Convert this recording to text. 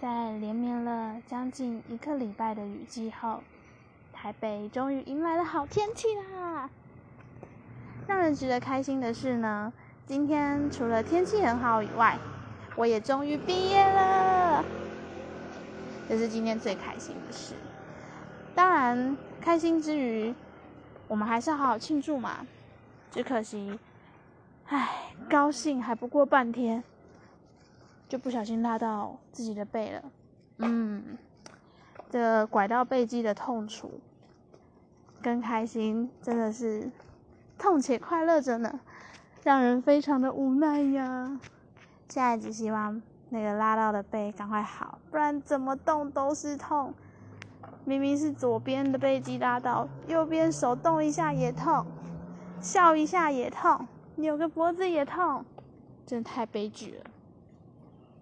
在连绵了将近一个礼拜的雨季后，台北终于迎来了好天气啦！让人值得开心的是呢，今天除了天气很好以外，我也终于毕业了，这是今天最开心的事。当然，开心之余，我们还是要好好庆祝嘛。只可惜，唉，高兴还不过半天。就不小心拉到自己的背了，嗯，这拐到背肌的痛楚跟开心真的是痛且快乐着呢，让人非常的无奈呀。现在只希望那个拉到的背赶快好，不然怎么动都是痛。明明是左边的背肌拉到，右边手动一下也痛，笑一下也痛，扭个脖子也痛，真的太悲剧了。